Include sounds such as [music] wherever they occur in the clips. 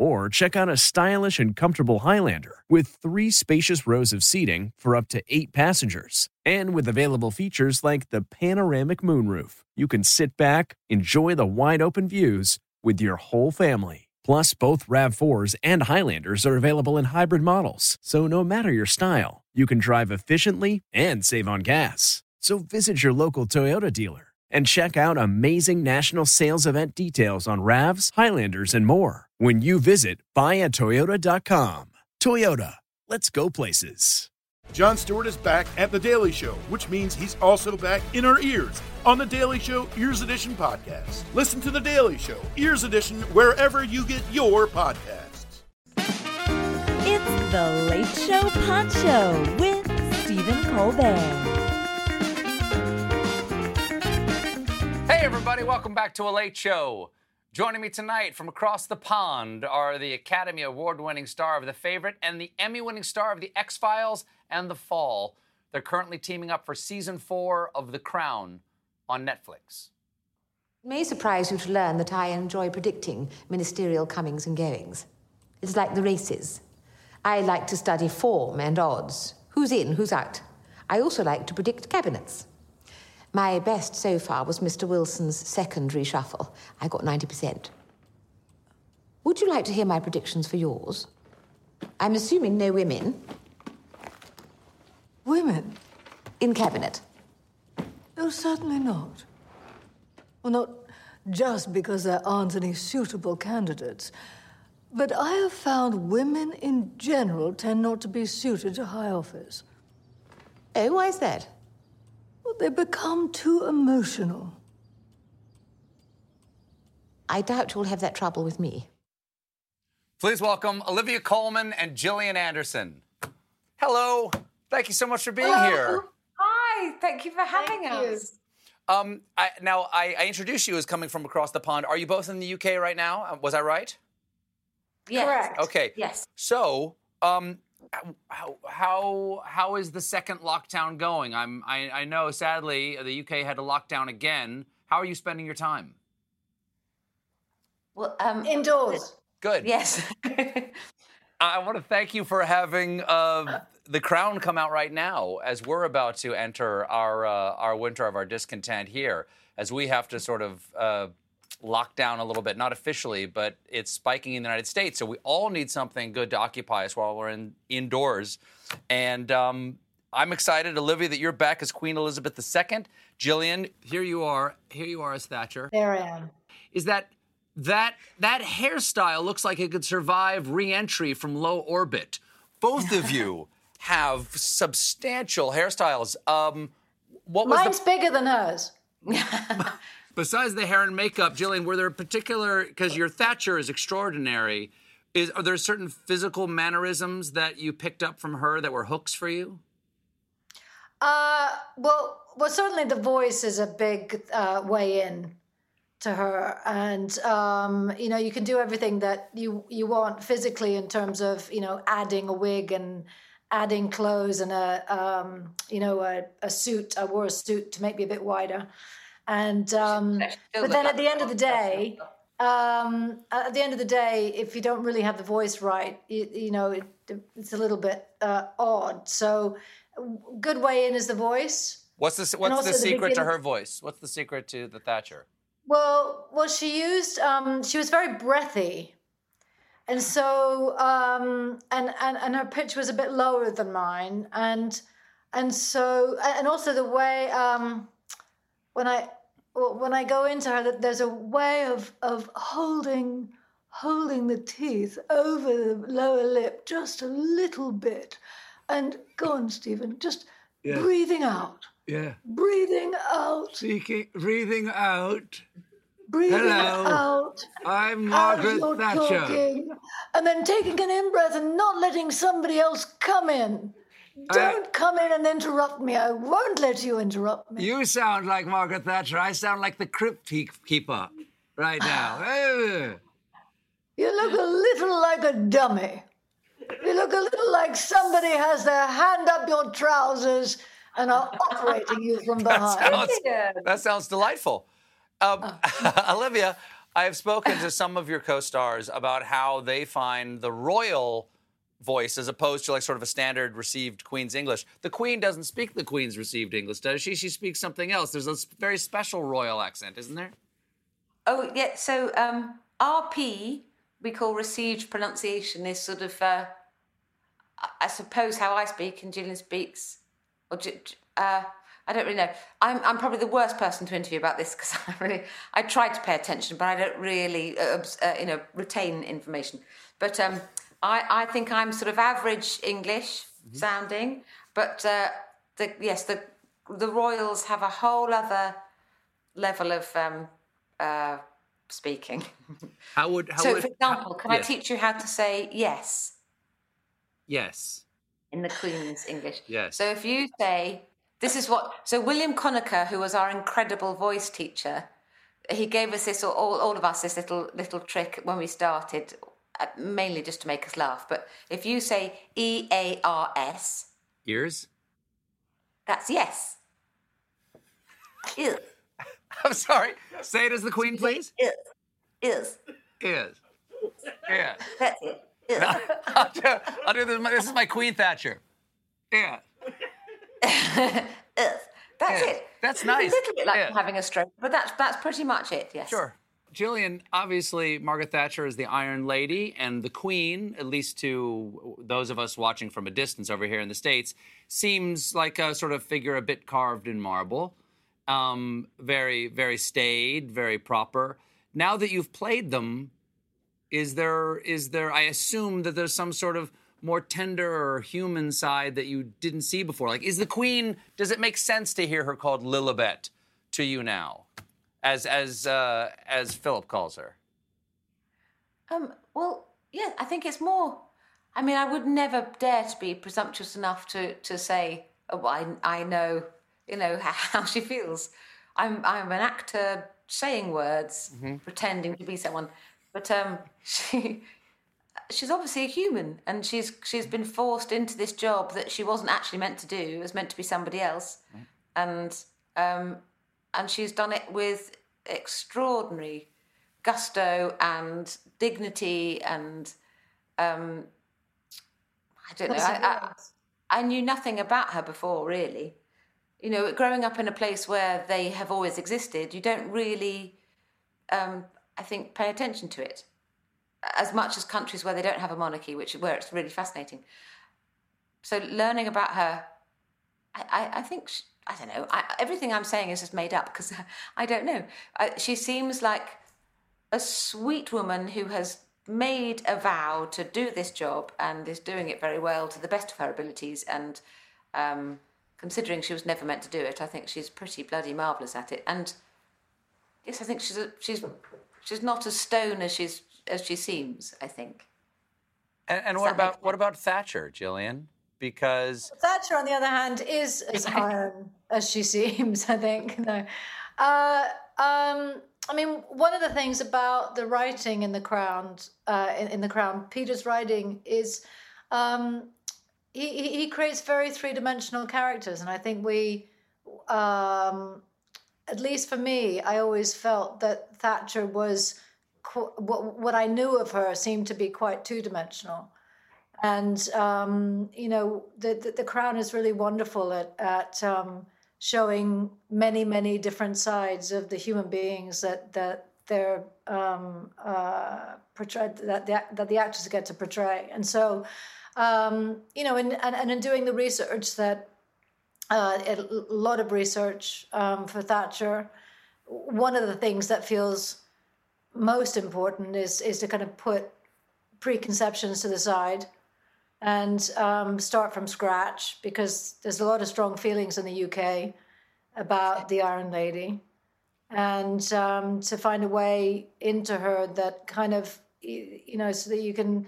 Or check out a stylish and comfortable Highlander with three spacious rows of seating for up to eight passengers. And with available features like the panoramic moonroof, you can sit back, enjoy the wide open views with your whole family. Plus, both RAV4s and Highlanders are available in hybrid models, so no matter your style, you can drive efficiently and save on gas. So visit your local Toyota dealer and check out amazing national sales event details on RAVs, Highlanders, and more when you visit buyatoyota.com. Toyota, let's go places. Jon Stewart is back at The Daily Show, which means he's also back in our ears on The Daily Show Ears Edition podcast. Listen to The Daily Show Ears Edition wherever you get your podcasts. It's the Late Show Pod Show with Stephen Colbert. Hey, everybody, welcome back to A Late Show. Joining me tonight from across the pond are the Academy Award winning star of The Favorite and the Emmy winning star of The X Files and The Fall. They're currently teaming up for season four of The Crown on Netflix. It may surprise you to learn that I enjoy predicting ministerial comings and goings. It's like the races. I like to study form and odds who's in, who's out. I also like to predict cabinets. My best so far was Mr. Wilson's second reshuffle. I got 90%. Would you like to hear my predictions for yours? I'm assuming no women. Women? In cabinet. No, certainly not. Well, not just because there aren't any suitable candidates, but I have found women in general tend not to be suited to high office. Oh, why is that? Well, they become too emotional. I doubt you'll have that trouble with me. Please welcome Olivia Colman and Gillian Anderson. Hello. Thank you so much for being Hello. here. Hi, thank you for having Thank us. Um, I, now, I, I introduced you as coming from across the pond. Are you both in the UK right now? Uh, Was I right? Yes. Correct. Okay. Yes. So, um, how, how how is the second lockdown going? I'm I, I know sadly the UK had to lock down again. How are you spending your time? Well, um, Indoors. Good. yes. [laughs] I want to thank you for having uh, the Crown come out right now as we're about to enter our uh, our winter of our discontent here, as we have to sort of uh, lock down a little bit, not officially, but it's spiking in the United States. So we all need something good to occupy us while we're in indoors. And um, I'm excited, Olivia, that you're back as Queen Elizabeth II. Gillian, here you are. Here you are as Thatcher There I am. is that that that hairstyle looks like it could survive re-entry from low orbit. Both of you [laughs] have substantial hairstyles. Um, what was Mine's bigger than hers. [laughs] besides the hair and makeup, Gillian? Were there particular because your Thatcher is extraordinary? Is are there certain physical mannerisms that you picked up from her that were hooks for you? Uh, well, well, certainly the voice is a big uh, way in to her, and um, you know you can do everything that you you want physically in terms of you know adding a wig and adding clothes and a um, you know a, a suit. I wore a suit to make me a bit wider, and um, but then at the end of the day. Um, at the end of the day, if you don't really have the voice right, you, you know it, it's a little bit uh, odd. So, good way in is the voice. What's the what's also the the secret to her voice? What's the secret to the Thatcher? Well, well, she used. Um, she was very breathy, and so um, and and and her pitch was a bit lower than mine, and and so and also the way um, when I when I go into her, that there's a way of of holding holding the teeth over the lower lip just a little bit, and go on, Stephen, just Yeah. breathing out, Yeah. breathing out. Seeking, breathing out, breathing Hello. out I'm Margaret Thatcher. talking, and then taking an in breath and not letting somebody else come in. I- Don't come in and interrupt me. I won't let you interrupt me. You sound like Margaret Thatcher. I sound like the crypt keeper right now. [sighs] You look a little like a dummy. You look a little like somebody has their hand up your trousers and are [laughs] operating you from behind. sounds, that sounds delightful. Um, [laughs] Olivia, I have spoken to some of your co-stars about how they find the royal voice as opposed to like sort of a standard received Queen's English. The Queen doesn't speak the Queen's received English, does she? She speaks something else. There's a very special royal accent, isn't there? Oh, yeah. So um, RP, we call received pronunciation, is sort of, uh, I- suppose, how I speak and Gillian speaks. Or, uh, I don't really know. I'm, I'm probably the worst person to interview about this because [laughs] I really, I try to pay attention, but I don't really, uh, uh, you know, retain information. But um, I, I think I'm sort of average English sounding, but uh, the, yes, the the Royals have a whole other level of um, uh, speaking. [laughs] How would how so, would, for example, can yes. I teach you how to say yes Yes. in the Queen's English? Yes. So if you say, this is what, so William Conacher, who was our incredible voice teacher, he gave us this, all, all of us, this little little trick when we started, Uh, mainly just to make us laugh. But if you say E A R S, Ears? that's yes. Ew. [laughs] I'm sorry. Say it as the Queen, please. Ew. Is. Is. Yeah. That's it. I'll do, I'll do this. This is my Queen Thatcher. Yeah. Is. [laughs] That's Yeah, it. that's It's nice. A little bit like Yeah. having a stroke, but that's that's pretty much it. Yes. Sure. Gillian, obviously, Margaret Thatcher is the Iron Lady, and the Queen, at least to those of us watching from a distance over here in the States, seems like a sort of figure a bit carved in marble. Um, very, very staid, very proper. Now that you've played them, is there, is there, I assume that there's some sort of more tender or human side that you didn't see before? Like, is the Queen, does it make sense to hear her called Lilibet to you now? As as uh, as Philip calls her. Um, well, yeah, I think it's more. I mean, I would never dare to be presumptuous enough to to say, "Oh, I I know, you know [laughs] how she feels." I'm I'm an actor saying words, pretending to be someone, but um, [laughs] she she's obviously a human, and she's she's been forced into this job that she wasn't actually meant to do. It was meant to be somebody else, and um, and she's done it with extraordinary gusto and dignity and um, I don't know. I, I, I knew nothing about her before, really. You know, growing up in a place where they have always existed, you don't really, um, I think, pay attention to it as much as countries where they don't have a monarchy, which where it's really fascinating. So learning about her, I, I, I think sh I don't know. I, everything I'm saying is just made up because [laughs] I don't know. I, she seems like a sweet woman who has made a vow to do this job and is doing it very well to the best of her abilities. And um, considering she was never meant to do it, I think she's pretty bloody marvelous at it. And yes, I think she's a, she's she's not as stone as she's as she seems. I think. And, and what about what about Thatcher, Gillian? Because Thatcher, on the other hand, is as iron as she [laughs] seems. I think. No, uh, um, I mean, one of the things about the writing in the Crown, uh, in, in the Crown, Peter's writing is um, he, he he creates very three dimensional characters, and I think we, um, at least for me, I always felt that Thatcher was what what I knew of her seemed to be quite two dimensional and um, you know the, the the crown is really wonderful at at um, showing many many different sides of the human beings that that they're um, uh, portrayed that the that the actors get to portray, and so um, you know, and, and and in doing the research that uh, a lot of research um, for Thatcher, one of the things that feels most important is is to kind of put preconceptions to the side and um, start from scratch because there's a lot of strong feelings in the UK about the Iron Lady. and um, to find a way into her that kind of you know so that you can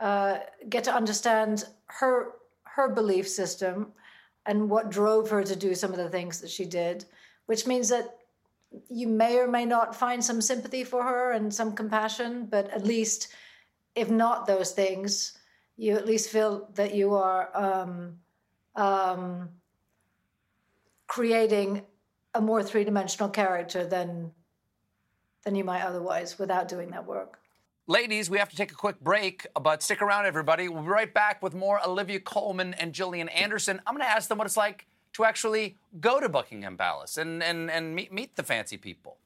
uh, get to understand her her belief system and what drove her to do some of the things that she did, which means that you may or may not find some sympathy for her and some compassion, but at least if not those things, you at least feel that you are um, um, creating a more three-dimensional character than than you might otherwise without doing that work. Ladies, we have to take a quick break, but stick around, everybody. We'll be right back with more Olivia Colman and Gillian Anderson. I'm going to ask them what it's like to actually go to Buckingham Palace and, and, and meet, meet the fancy people.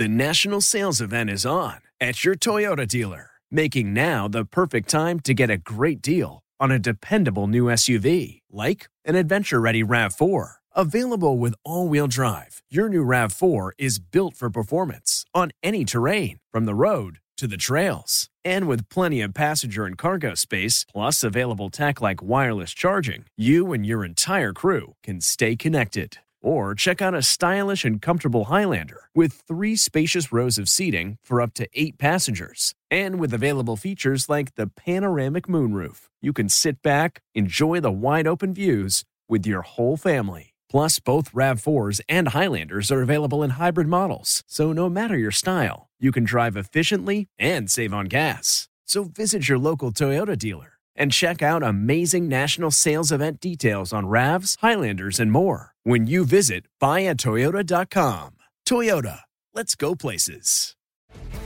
The national sales event is on at your Toyota dealer, making now the perfect time to get a great deal on a dependable new SUV like an adventure ready RAV4. Available with all wheel drive, your new RAV4 is built for performance on any terrain, from the road to the trails. And with plenty of passenger and cargo space, plus available tech like wireless charging, you and your entire crew can stay connected. Or check out a stylish and comfortable Highlander with three spacious rows of seating for up to eight passengers. And with available features like the panoramic moonroof, you can sit back, enjoy the wide open views with your whole family. Plus, both RAV4s and Highlanders are available in hybrid models, so no matter your style, you can drive efficiently and save on gas. So visit your local Toyota dealer and check out amazing national sales event details on RAVs, Highlanders, and more when you visit buyatoyota.com. Toyota, let's go places.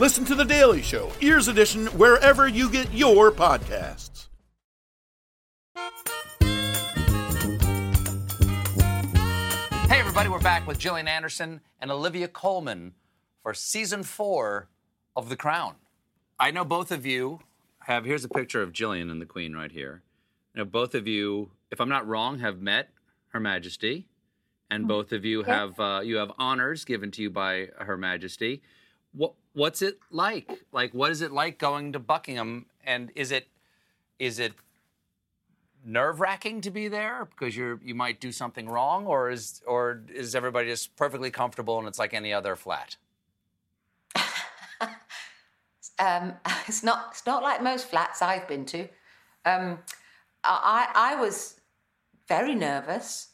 Listen to The Daily Show, Ears Edition, wherever you get your podcasts. Hey, everybody, we're back with Gillian Anderson and Olivia Colman for season four of The Crown. I know both of you have, here's a picture of Gillian and the Queen right here. I know both of you, if I'm not wrong, have met Her Majesty, and both of you have uh, you have honors given to you by Her Majesty. What what's it like? Like, what is it like going to Buckingham? And is it is it nerve wracking to be there because you're you might do something wrong, or is or is everybody just perfectly comfortable and it's like any other flat? [laughs] Um, [laughs] it's not. It's not like most flats I've been to. Um, I I was very nervous,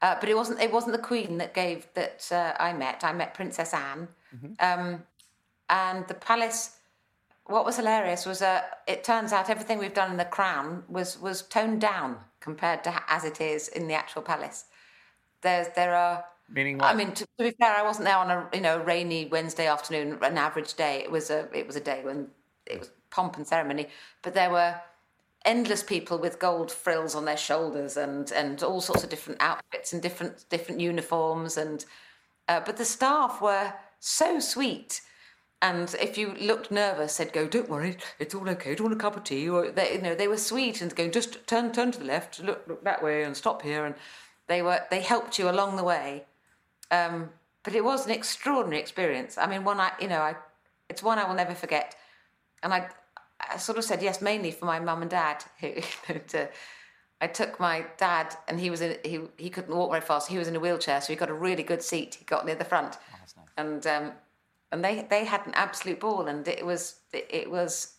uh, but it wasn't. It wasn't the Queen that gave that uh, I met. I met Princess Anne, um, and the palace. What was hilarious was uh, it turns out everything we've done in the Crown was was toned down compared to as it is in the actual palace. There's there are. Meaning what? I mean, to, to be fair, I wasn't there on a you know rainy Wednesday afternoon, an average day. It was a it was a day when it was pomp and ceremony, but there were endless people with gold frills on their shoulders and and all sorts of different outfits and different different uniforms and uh, but the staff were so sweet. And if you looked nervous, they'd go, "Don't worry, it's all okay. Do you want a cup of tea?" Or they, you know, they were sweet and going, "Just turn, turn to the left, look, look that way, and stop here." And they were, they helped you along the way. Um, but it was an extraordinary experience. I mean, one I, you know, I, it's one I will never forget. And I, I sort of said yes, mainly for my mum and dad. Who, [laughs] you know, to, I took my dad, and he was in, he he couldn't walk very fast. He was in a wheelchair, so he got a really good seat. He got near the front, and um, and they they had an absolute ball, and it was it, it was.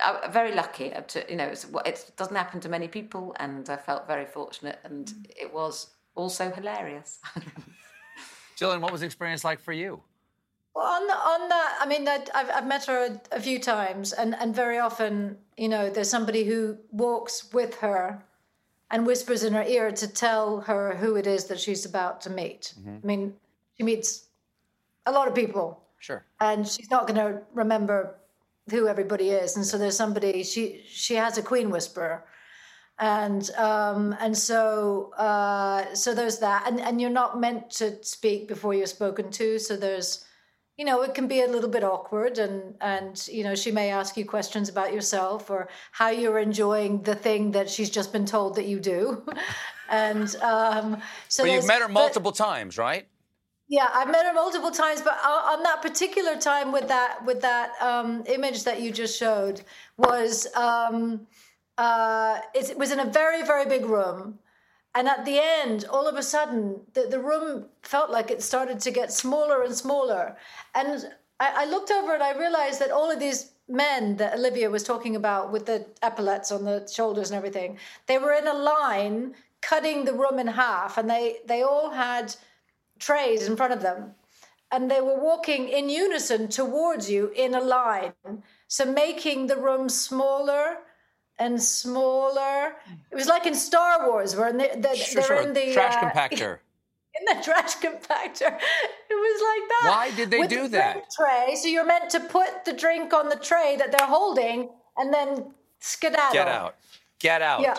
I, very lucky uh, to you know it's, it doesn't happen to many people, and I felt very fortunate, and it was also hilarious. [laughs] Gillian, what was the experience like for you? Well, on the, on that, I mean, I've, I've met her a, a few times, and, and very often, you know, there's somebody who walks with her and whispers in her ear to tell her who it is that she's about to meet. Mm-hmm. I mean, she meets a lot of people, Sure. and she's not going to remember who everybody is, and so there's somebody she she has a queen whisperer, and um, and so uh, so there's that, and and you're not meant to speak before you're spoken to. So there's, you know, it can be a little bit awkward, and and you know, she may ask you questions about yourself or how you're enjoying the thing that she's just been told that you do, [laughs] and um, so But you've met her but- multiple times, right? Yeah, I've met her multiple times, but on that particular time with that with that um, image that you just showed was um, uh, it, it was in a very very big room, and at the end, all of a sudden, the, the room felt like it started to get smaller and smaller, and I, I looked over and I realized that all of these men that Olivia was talking about with the epaulets on the shoulders and everything, they were in a line cutting the room in half, and they they all had trays in front of them and they were walking in unison towards you in a line so making the room smaller and smaller it was like in star wars where they, they, Sure, they're sure. in the trash uh, compactor. [laughs] in the trash compactor it was like that Why did they With do the that? tray so you're meant to put the drink on the tray that they're holding and then skedaddle Get out. Get out. yeah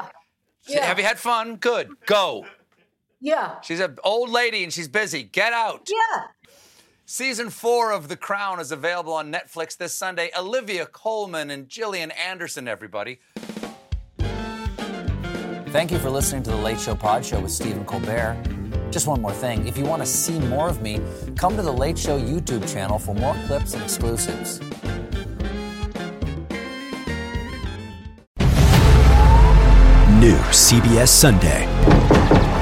yeah Have you had fun? Good. Go. Yeah She's an old lady and she's busy. Get out. yeah Season four of The Crown is available on Netflix this Sunday. Olivia Colman and Gillian Anderson, everybody. Thank you for listening to the Late Show Pod Show with Stephen Colbert. Just one more thing if you want to see more of me, come to the Late Show YouTube channel for more clips and exclusives. New CBS Sunday.